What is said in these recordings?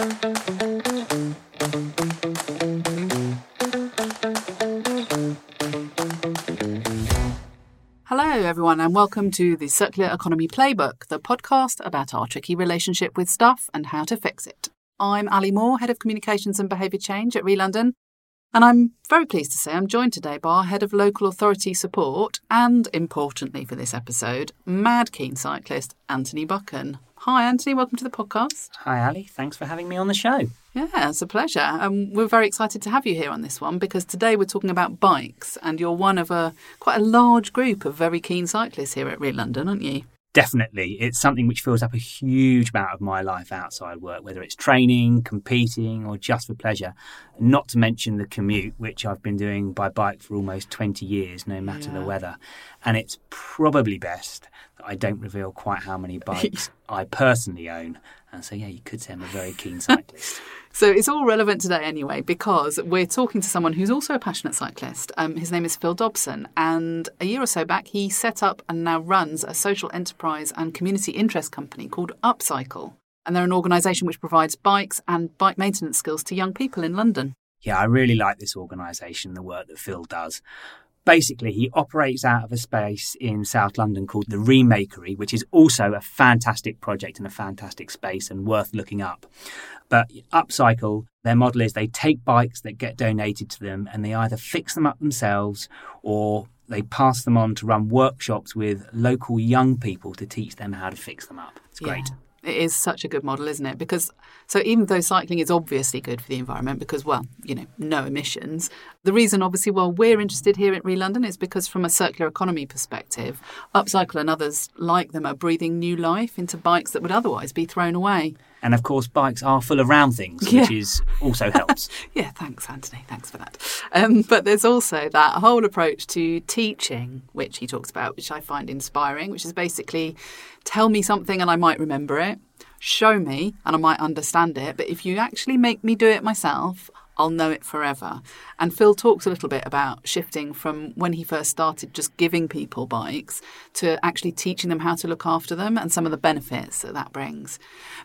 Hello, everyone, and welcome to the Circular Economy Playbook, the podcast about our tricky relationship with stuff and how to fix it. I'm Ali Moore, Head of Communications and Behaviour Change at ReLondon, and I'm very pleased to say I'm joined today by our Head of Local Authority Support and, importantly for this episode, mad keen cyclist Antony Buchan. Hi, Antony, welcome to the podcast. Hi, Ali. Thanks for having me on the show. Yeah, it's a pleasure. Um, we're very excited to have you here on this one because today we're talking about bikes, and you're one of a quite a large group of very keen cyclists here at ReLondon, aren't you? Definitely. It's something which fills up a huge amount of my life outside work, whether it's training, competing, or just for pleasure. Not to mention the commute, which I've been doing by bike for almost 20 years, no matter Yeah. the weather. And it's probably best that I don't reveal quite how many bikes I personally own. And so, yeah, you could say I'm a very keen cyclist. So it's all relevant today anyway because we're talking to someone who's also a passionate cyclist. Um, his name is Phil Dobson, and a year or so back he set up and now runs a social enterprise and community interest company called Upcycle. And they're an organisation which provides bikes and bike maintenance skills to young people in London. Yeah, I really like this organisation, the work that Phil does. Basically, he operates out of a space in South London called the Remakery, which is also a fantastic project and a fantastic space and worth looking up. But Upcycle, their model is they take bikes that get donated to them and they either fix them up themselves or they pass them on to run workshops with local young people to teach them how to fix them up. It's great. Yeah. It is such a good model, isn't it? Because so even though cycling is obviously good for the environment because well, you know, no emissions, the reason obviously why we're interested here at ReLondon is because from a circular economy perspective, Upcycle and others like them are breathing new life into bikes that would otherwise be thrown away. And of course, bikes are full of round things, Yeah. which is also helps. Yeah, thanks, Antony. Thanks for that. Um, but there's also that whole approach to teaching, which he talks about, which I find inspiring, which is basically tell me something and I might remember it, show me and I might understand it. But if you actually make me do it myself, I'll know it forever. And Phil talks a little bit about shifting from when he first started just giving people bikes to actually teaching them how to look after them and some of the benefits that that brings.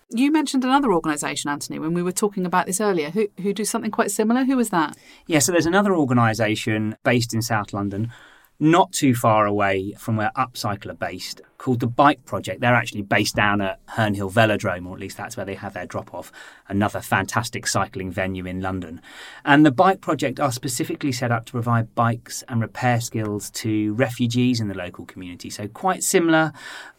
You mentioned another organisation, Antony, when we were talking about this earlier, who, who do something quite similar. Who was that? Yeah, so there's another organisation based in South London, not too far away from where Upcycle are based, called the Bike Project. They're actually based down at Herne Hill Velodrome, or at least that's where they have their drop off, another fantastic cycling venue in London. And the Bike Project are specifically set up to provide bikes and repair skills to refugees in the local community. So quite similar,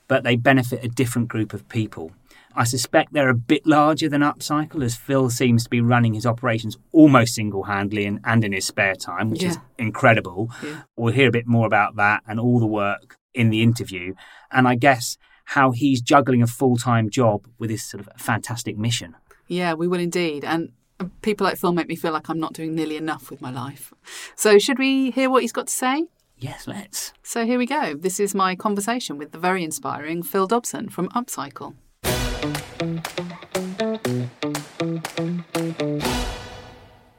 but they benefit a different group of people. I suspect they're a bit larger than Upcycle, as Phil seems to be running his operations almost single handedly and, and in his spare time, which is incredible. Yeah. We'll hear a bit more about that and all the work in the interview. And I guess how he's juggling a full time job with this sort of fantastic mission. Yeah, we will indeed. And people like Phil make me feel like I'm not doing nearly enough with my life. So, should we hear what he's got to say? Yes, let's. So, here we go. This is my conversation with the very inspiring Phil Dobson from Upcycle.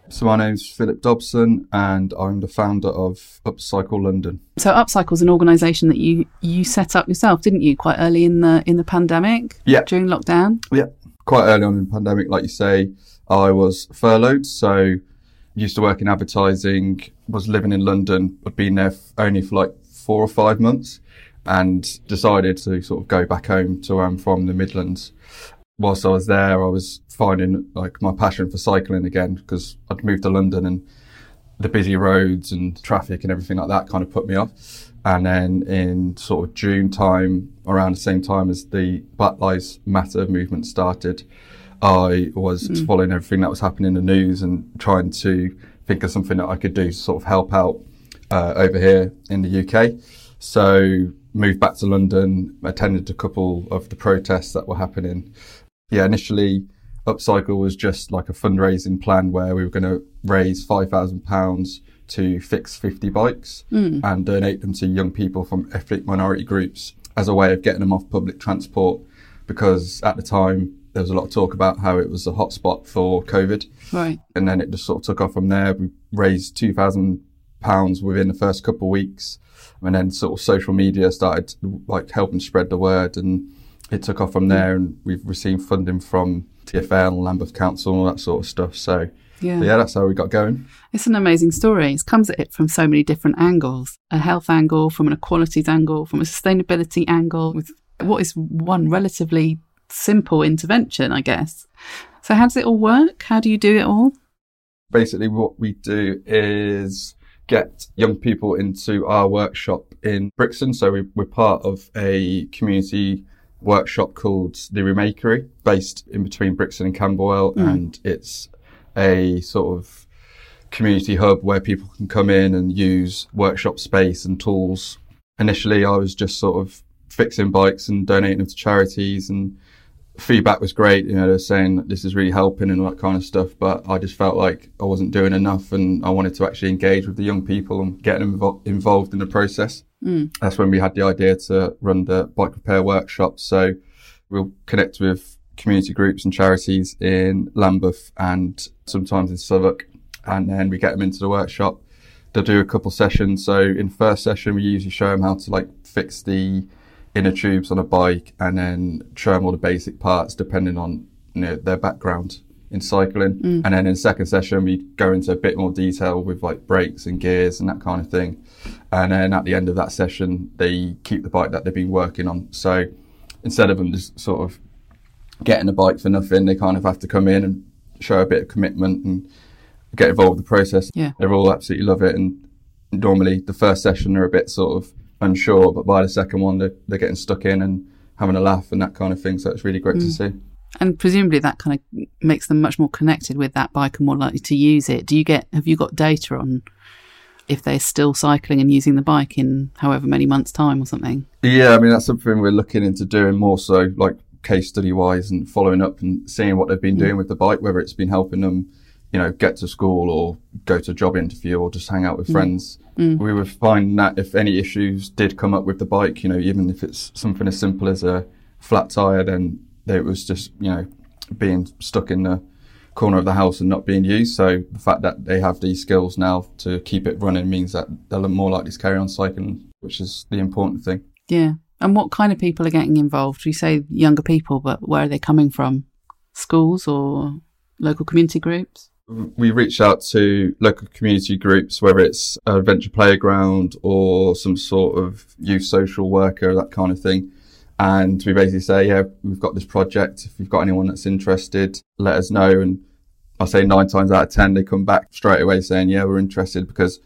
So my name's Philip Dobson, and I'm the founder of Upcycle London. So, Upcycle is an organisation that you you set up yourself, didn't you? Quite early in the in the pandemic, Yeah. during lockdown. Yeah, quite early on in the pandemic, like you say, I was furloughed, so used to work in advertising. Was living in London. I'd been there only for like four or five months, and decided to sort of go back home to where I'm from, the Midlands. Whilst I was there, I was finding like my passion for cycling again because I'd moved to London and the busy roads and traffic and everything like that kind of put me off. And then in sort of June time, around the same time as the Black Lives Matter movement started, I was following everything that was happening in the news and trying to think of something that I could do to sort of help out uh, over here in the UK. So moved back to London, attended a couple of the protests that were happening. Yeah, initially Upcycle was just like a fundraising plan where we were going to raise five thousand pounds to fix fifty bikes hmm. and donate them to young people from ethnic minority groups as a way of getting them off public transport. Because at the time there was a lot of talk about how it was a hotspot for COVID, Right. and then it just sort of took off from there. We raised two thousand pounds within the first couple of weeks, and then sort of social media started like helping spread the word, and it took off from hmm. there. And we've received funding from TFL, and Lambeth Council, and all that sort of stuff. So Yeah. yeah, that's how we got going. It's an amazing story. It comes at it from so many different angles a health angle, from an equalities angle, from a sustainability angle, with what is one relatively simple intervention, I guess. So, how does it all work? How do you do it all? basically what we do is get young people into our workshop in Brixton. So we, we're part of a community workshop called the Remakery, based in between Brixton and Camberwell, mm. and it's a sort of community hub where people can come in and use workshop space and tools. Initially, I was just sort of fixing bikes and donating them to charities and feedback was great. You know, they're saying that this is really helping and all that kind of stuff. But I just felt like I wasn't doing enough, and I wanted to actually engage with the young people and get them invo- involved in the process. Hmm. That's when we had the idea to run the bike repair workshop. So we'll connect with community groups and charities in Lambeth and sometimes in Southwark, and then we get them into the workshop. They'll do a couple sessions. So in first session, we usually show them how to like fix the inner tubes on a bike and then show them all the basic parts depending on you know, their background in cycling. Mm. And then in the second session, we go into a bit more detail with like brakes and gears and that kind of thing. And then at the end of that session, they keep the bike that they've been working on. So instead of them just sort of getting a bike for nothing, they kind of have to come in and show a bit of commitment and get involved with the process. Yeah. They all absolutely love it. And normally the first session they're a bit sort of unsure, but by the second one they're, they're getting stuck in and having a laugh and that kind of thing. So it's really great to mm. see. And presumably that kind of makes them much more connected with that bike and more likely to use it. Do you get, have you got data on if they're still cycling and using the bike in however many months' time or something? Yeah, I mean that's something we're looking into doing more so, like case study wise, and following up and seeing what they've been mm. doing with the bike, whether it's been helping them, you know, get to school or go to a job interview or just hang out with mm. friends. Mm. We were finding that if any issues did come up with the bike, you know, even if it's something as simple as a flat tire, then it was just you know being stuck in the corner of the house and not being used. So the fact that they have these skills now to keep it running means that they're more likely to carry on cycling, which is the important thing. Yeah. And what kind of people are getting involved? You say younger people, but where are they coming from? Schools or local community groups? We reach out to local community groups, whether it's a adventure playground or some sort of youth social worker, that kind of thing. And we basically say, yeah, we've got this project. If you've got anyone that's interested, let us know. And I say nine times out of 10, they come back straight away saying, yeah, we're interested because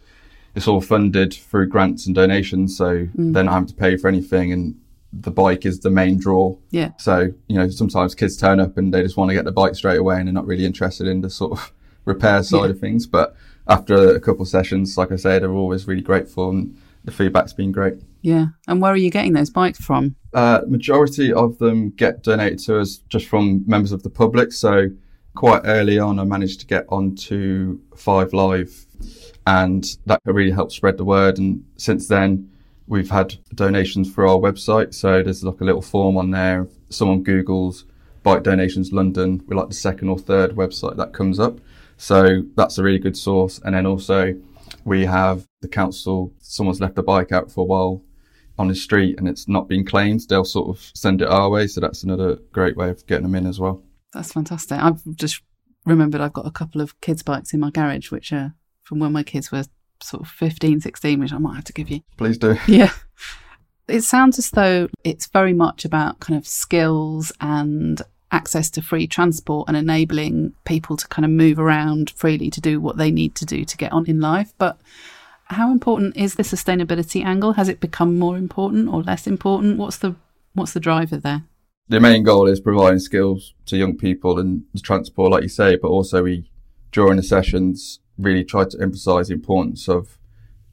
it's all funded through grants and donations. So mm. they're not having to pay for anything. And the bike is the main draw. Yeah. So, you know, sometimes kids turn up and they just want to get the bike straight away and they're not really interested in the sort of repair side Yeah. of things. But after a couple of sessions, like I said, they're always really grateful and the feedback's been great. Yeah. And where are you getting those bikes from? Uh, majority of them get donated to us just from members of the public. So quite early on, I managed to get onto Five Live and that really helped spread the word. And since then, we've had donations for our website. So there's like a little form on there. If someone Googles Bike Donations London, we're like the second or third website that comes up. So that's a really good source. And then also we have the council, someone's left a bike out for a while on the street and it's not been claimed, they'll sort of send it our way. So that's another great way of getting them in as well. That's fantastic. I've just remembered I've got a couple of kids' bikes in my garage, which are from when my kids were sort of 15, 16, which I might have to give you. Please do. Yeah. It sounds as though it's very much about kind of skills and access to free transport and enabling people to kind of move around freely to do what they need to do to get on in life. But how important is the sustainability angle? Has it become more important or less important? What's the what's the driver there? The main goal is providing skills to young people and transport, like you say, but also we, during the sessions, really try to emphasize the importance of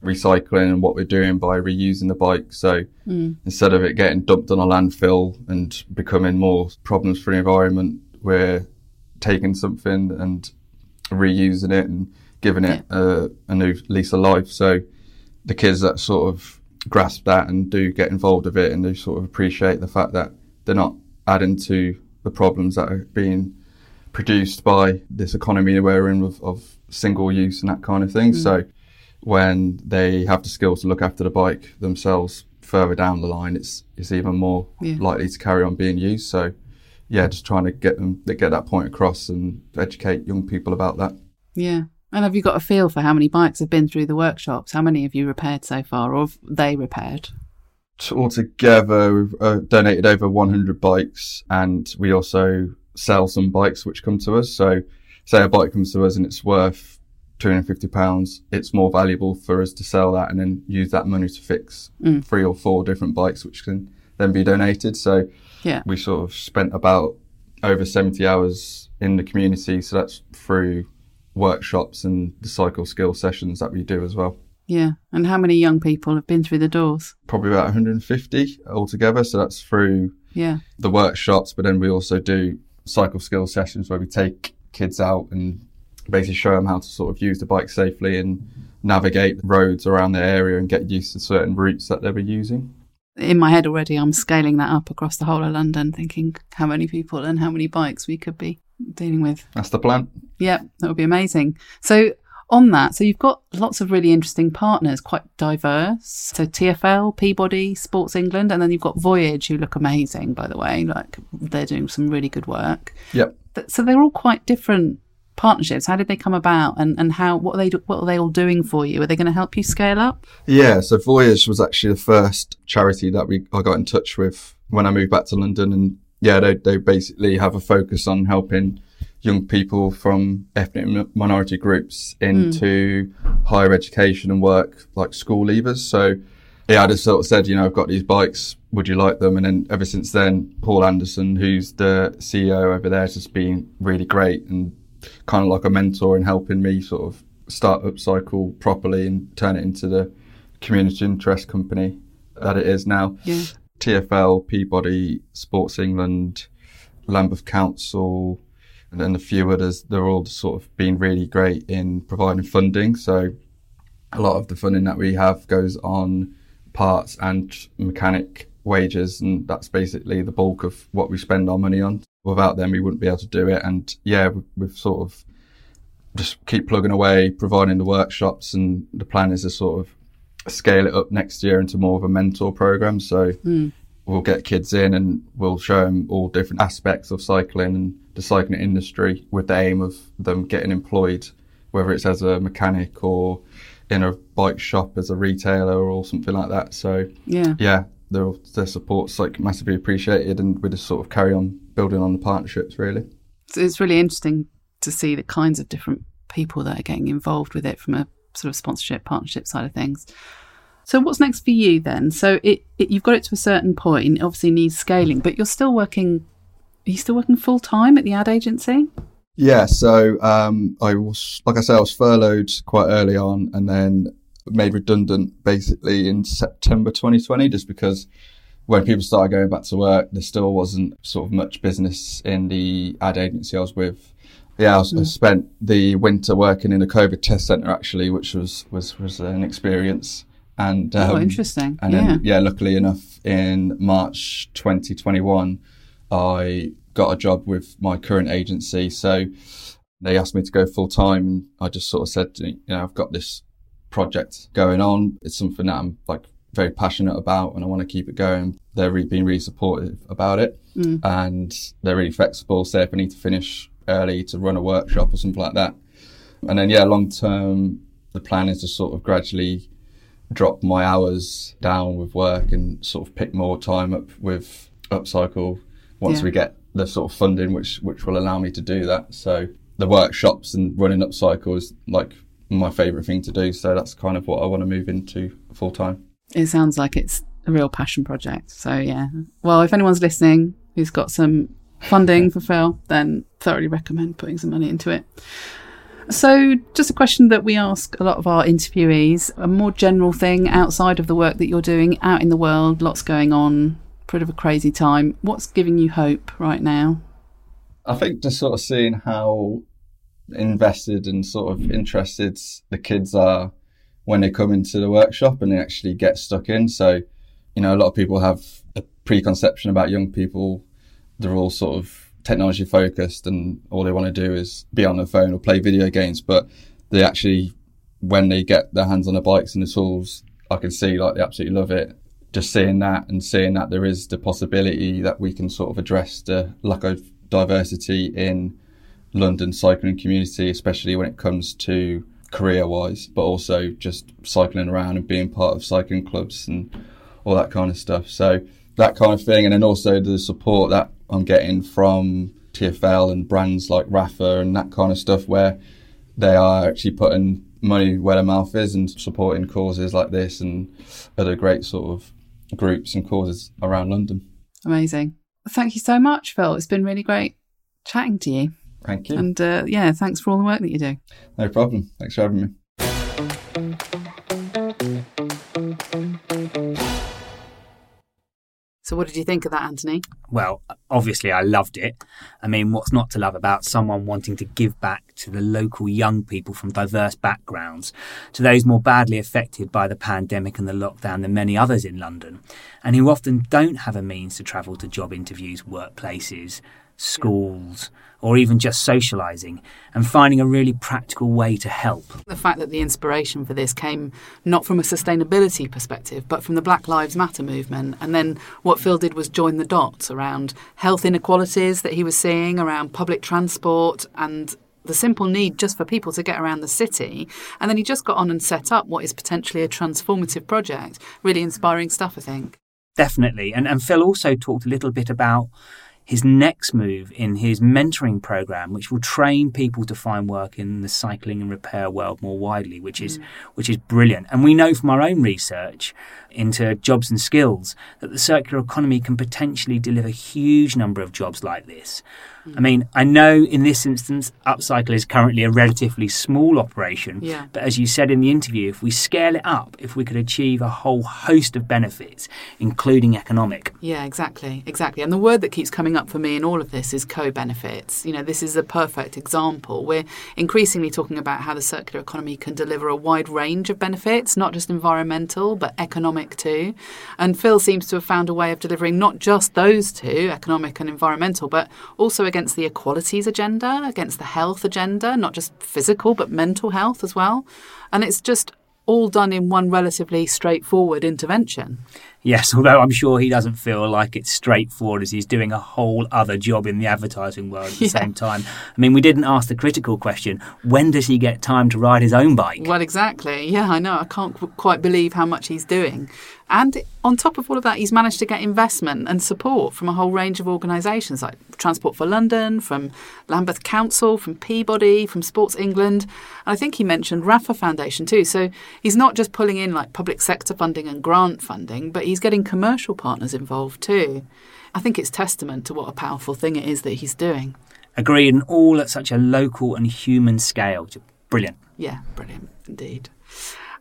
recycling and what we're doing by reusing the bike. So mm. instead of it getting dumped on a landfill and becoming more problems for the environment, we're taking something and reusing it and giving it a, a new lease of life. So the kids that sort of grasp that and do get involved with it and they sort of appreciate the fact that they're not adding to the problems that are being produced by this economy we're in of, of single use and that kind of thing. Mm. So when they have the skills to look after the bike themselves further down the line, it's it's even more Yeah. likely to carry on being used. So yeah, just trying to get them get that point across and educate young people about that. Yeah. And have you got a feel for how many bikes have been through the workshops? How many have you repaired so far, or have they repaired? Altogether, we've uh, donated over 100 bikes, and we also sell some bikes which come to us. So, say a bike comes to us and it's worth 250 pounds, it's more valuable for us to sell that and then use that money to fix Mm. three or four different bikes, which can then be donated. So, Yeah. we sort of spent about over 70 hours in the community. So that's through workshops and the cycle skill sessions that we do as well. Yeah. And how many young people have been through the doors? Probably about 150 altogether. So that's through Yeah. the workshops, but then we also do cycle skill sessions where we take kids out and basically show them how to sort of use the bike safely and navigate roads around their area and get used to certain routes that they were using. In my head already, I'm scaling that up across the whole of London, thinking how many people and how many bikes we could be dealing with. That's the plan. Yeah, that would be amazing. So, on that, so you've got lots of really interesting partners, quite diverse. So, TFL, Peabody, Sports England, and then you've got Voyage, who look amazing, by the way. Like, they're doing some really good work. Yep. So, they're all quite different partnerships. How did they come about, and, and how what are they do- what are they all doing for you? Are they going to help you scale up? Yeah, so Voyage was actually the first charity that we I got in touch with when I moved back to London, and yeah, they they basically have a focus on helping young people from ethnic minority groups into hmm. higher education and work, like school leavers. So yeah, I just sort of said, you know, I've got these bikes. Would you like them? And then ever since then, Paul Anderson, who's the CEO over there, has just been really great and kind of like a mentor in helping me sort of start Upcycle properly and turn it into the community interest company that it is now. Yeah. TFL, Peabody, Sports England, Lambeth Council, and then a few others. They're all sort of been really great in providing funding. So a lot of the funding that we have goes on parts and mechanic wages, and that's basically the bulk of what we spend our money on. Without them, we wouldn't be able to do it. And yeah, we- we've sort of just keep plugging away, providing the workshops, and the plan is to sort of scale it up next year into more of a mentor program. So hmm. we'll get kids in and we'll show them all different aspects of cycling and the cycling industry with the aim of them getting employed, whether it's as a mechanic or in a bike shop as a retailer or something like that. So Yeah. yeah, their their support's like massively appreciated, and we just sort of carry on building on the partnerships really. So it's really interesting to see the kinds of different people that are getting involved with it from a sort of sponsorship partnership side of things. So what's next for you then? So it, it you've got it to a certain point. It obviously needs scaling, but you're still working. Are you still working full time at the ad agency? Yeah, so um, I was, like I said, I was furloughed quite early on and then made redundant basically in September 2020, just because when people started going back to work, there still wasn't sort of much business in the ad agency I was with. Yeah, I, was, I spent the winter working in a COVID test centre actually, which was was was an experience. And oh, um, interesting. and yeah. then, yeah, luckily enough, in March 2021, I got a job with my current agency. So they asked me to go full time. And I just sort of said, you know, I've got this project going on. It's something that I'm like very passionate about and I want to keep it going. They're really, being really supportive about it mm. and they're really flexible. Say if I need to finish early to run a workshop or something like that. And then, yeah, long term, the plan is to sort of gradually drop my hours down with work and sort of pick more time up with upcycle once Yeah. we get the sort of funding which which will allow me to do that so the workshops and running upcycle is like my favorite thing to do so that's kind of what I want to move into full time It sounds like it's a real passion project. So yeah. Well, if anyone's listening who's got some funding for Phil, then thoroughly recommend putting some money into it. So, just a question that we ask a lot of our interviewees, a more general thing outside of the work that you're doing out in the world, lots going on, bit of a crazy time. What's giving you hope right now? I think just sort of seeing how invested and sort of interested the kids are when they come into the workshop and they actually get stuck in. So, you know, a lot of people have a preconception about young people. They're all sort of technology focused and all they want to do is be on their phone or play video games. But they actually, when they get their hands on the bikes and the tools, I can see like they absolutely love it. just seeing that and seeing that there is the possibility that we can sort of address the lack of diversity in London cycling community, especially when it comes to career wise, but also just cycling around and being part of cycling clubs and all that kind of stuff. So that kind of thing, and then also the support that I'm getting from TFL and brands like Rapha and that kind of stuff, where they are actually putting money where their mouth is and supporting causes like this and other great sort of groups and causes around London. Amazing. Thank you so much, Phil. It's been really great chatting to you. Thank you. And uh, yeah, thanks for all the work that you do. No problem. Thanks for having me. So, what did you think of that, Antony? Well, obviously, I loved it. I mean, what's not to love about someone wanting to give back to the local young people from diverse backgrounds, to those more badly affected by the pandemic and the lockdown than many others in London, and who often don't have a means to travel to job interviews, workplaces, schools, or even just socialising, and finding a really practical way to help. The fact that the inspiration for this came not from a sustainability perspective, but from the Black Lives Matter movement. And then what Phil did was join the dots around health inequalities that he was seeing, around public transport, and the simple need just for people to get around the city. And then he just got on and set up what is potentially a transformative project. Really inspiring stuff, I think. Definitely. And, and Phil also talked a little bit about his next move in his mentoring program, which will train people to find work in the cycling and repair world more widely, which is mm. which is brilliant. And we know from our own research into jobs and skills that the circular economy can potentially deliver a huge number of jobs like this. I mean, I know in this instance, Upcycle is currently a relatively small operation. Yeah. But as you said in the interview, if we scale it up, if we could achieve a whole host of benefits, including economic. Yeah, exactly. Exactly. And the word that keeps coming up for me in all of this is co benefits. You know, this is a perfect example. We're increasingly talking about how the circular economy can deliver a wide range of benefits, not just environmental, but economic too. And Phil seems to have found a way of delivering not just those two, economic and environmental, but also against the equalities agenda, against the health agenda, not just physical, but mental health as well. And it's just all done in one relatively straightforward intervention. Yes, although I'm sure he doesn't feel like it's straightforward as he's doing a whole other job in the advertising world at the yeah. same time. I mean, we didn't ask the critical question when does he get time to ride his own bike? Well, exactly. Yeah, I know. I can't quite believe how much he's doing. And on top of all of that, he's managed to get investment and support from a whole range of organisations like Transport for London, from Lambeth Council, from Peabody, from Sports England. And I think he mentioned Rapha Foundation too. So he's not just pulling in like public sector funding and grant funding, but he's getting commercial partners involved too. I think it's testament to what a powerful thing it is that he's doing. Agreed, and all at such a local and human scale. Brilliant. Yeah, brilliant indeed.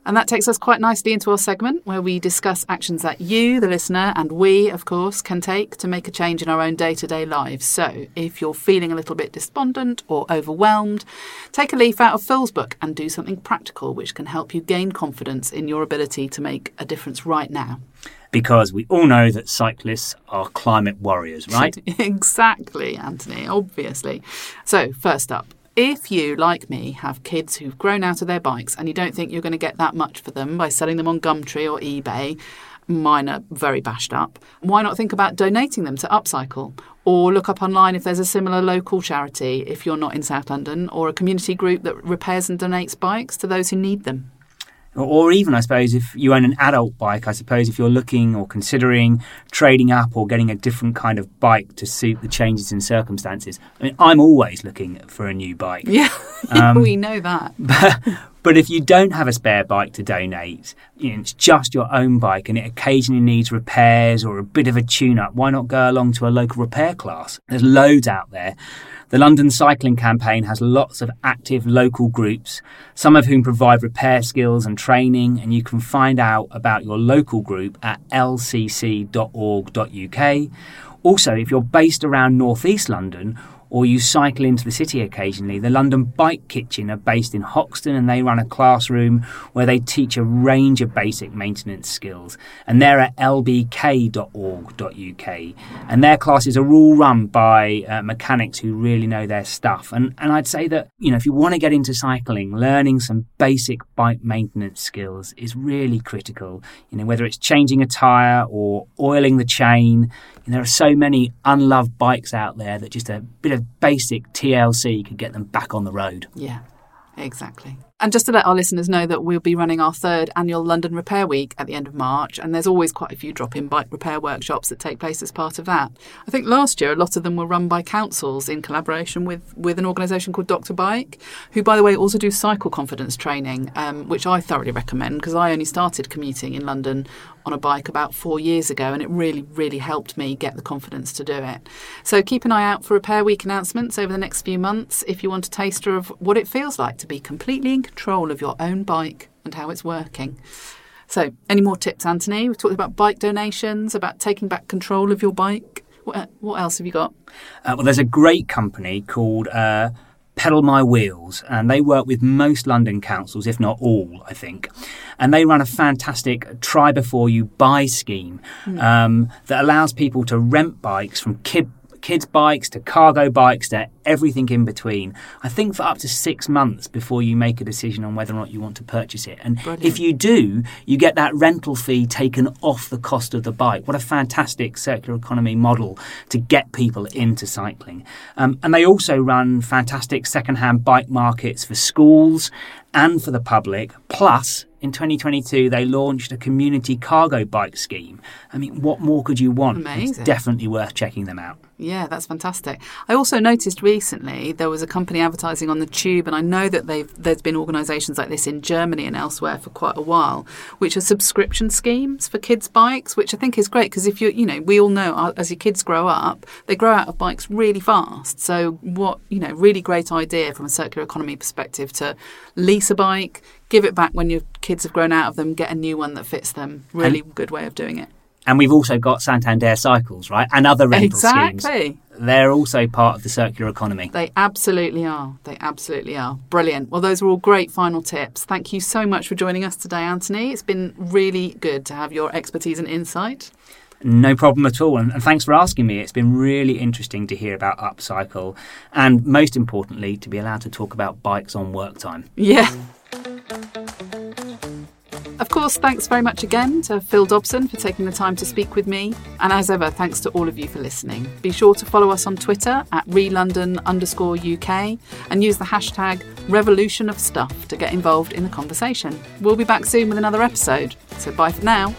And that takes us quite nicely into our segment where we discuss actions that you, the listener, and we, of course, can take to make a change in our own day to day lives. So if you're feeling a little bit despondent or overwhelmed, take a leaf out of Phil's book and do something practical which can help you gain confidence in your ability to make a difference right now because we all know that cyclists are climate warriors, right? exactly, Antony, obviously. So, first up, if you, like me, have kids who've grown out of their bikes and you don't think you're going to get that much for them by selling them on Gumtree or eBay, mine are very bashed up, why not think about donating them to Upcycle? Or look up online if there's a similar local charity, if you're not in South London, or a community group that repairs and donates bikes to those who need them or even I suppose if you own an adult bike, I suppose if you're looking or considering trading up or getting a different kind of bike to suit the changes in circumstances. I mean, I'm always looking for a new bike. Yeah, um, we know that. But, but if you don't have a spare bike to donate, you know, it's just your own bike and it occasionally needs repairs or a bit of a tune up, why not go along to a local repair class? There's loads out there. The London Cycling Campaign has lots of active local groups, some of whom provide repair skills and training, and you can find out about your local group at lcc.org.uk. Also, if you're based around North East London, or you cycle into the city occasionally, the London Bike Kitchen are based in Hoxton and they run a classroom where they teach a range of basic maintenance skills. And they're at lbk.org.uk. And their classes are all run by uh, mechanics who really know their stuff. And, and I'd say that, you know, if you want to get into cycling, learning some basic bike maintenance skills is really critical. You know, whether it's changing a tyre or oiling the chain, there are so many unloved bikes out there that just a bit of basic TLC could get them back on the road. Yeah, exactly. And just to let our listeners know that we'll be running our third annual London Repair Week at the end of March, and there's always quite a few drop in bike repair workshops that take place as part of that. I think last year a lot of them were run by councils in collaboration with, with an organisation called Dr. Bike, who, by the way, also do cycle confidence training, um, which I thoroughly recommend because I only started commuting in London on a bike about four years ago, and it really, really helped me get the confidence to do it. So keep an eye out for Repair Week announcements over the next few months if you want a taster of what it feels like to be completely in control of your own bike and how it's working. So, any more tips, Antony? We've talked about bike donations, about taking back control of your bike. What, what else have you got? Uh, well, there's a great company called uh, Pedal My Wheels, and they work with most London councils, if not all, I think. And they run a fantastic try before you buy scheme mm. um, that allows people to rent bikes from kid kids' bikes to cargo bikes to everything in between. I think for up to six months before you make a decision on whether or not you want to purchase it. And Brilliant. if you do, you get that rental fee taken off the cost of the bike. What a fantastic circular economy model to get people into cycling. Um, and they also run fantastic second-hand bike markets for schools and for the public. Plus, in 2022, they launched a community cargo bike scheme. I mean, what more could you want? Amazing. It's definitely worth checking them out. Yeah, that's fantastic. I also noticed recently there was a company advertising on the tube, and I know that they've there's been organisations like this in Germany and elsewhere for quite a while, which are subscription schemes for kids' bikes, which I think is great because if you you know we all know uh, as your kids grow up, they grow out of bikes really fast. So what you know, really great idea from a circular economy perspective to lease a bike, give it back when your kids have grown out of them, get a new one that fits them. Really and, good way of doing it. And we've also got Santander Cycles, right? And other rental exactly. schemes. They're also part of the circular economy. They absolutely are. They absolutely are. Brilliant. Well, those are all great final tips. Thank you so much for joining us today, Antony. It's been really good to have your expertise and insight. No problem at all. And, and, thanks for asking me. It's been really interesting to hear about Upcycle and, most importantly, to be allowed to talk about bikes on work time. Yeah. Of course, thanks very much again to Phil Dobson for taking the time to speak with me. And as ever, thanks to all of you for listening. Be sure to follow us on Twitter at relondon underscore UK and use the hashtag revolution of stuff to get involved in the conversation. We'll be back soon with another episode. So bye for now.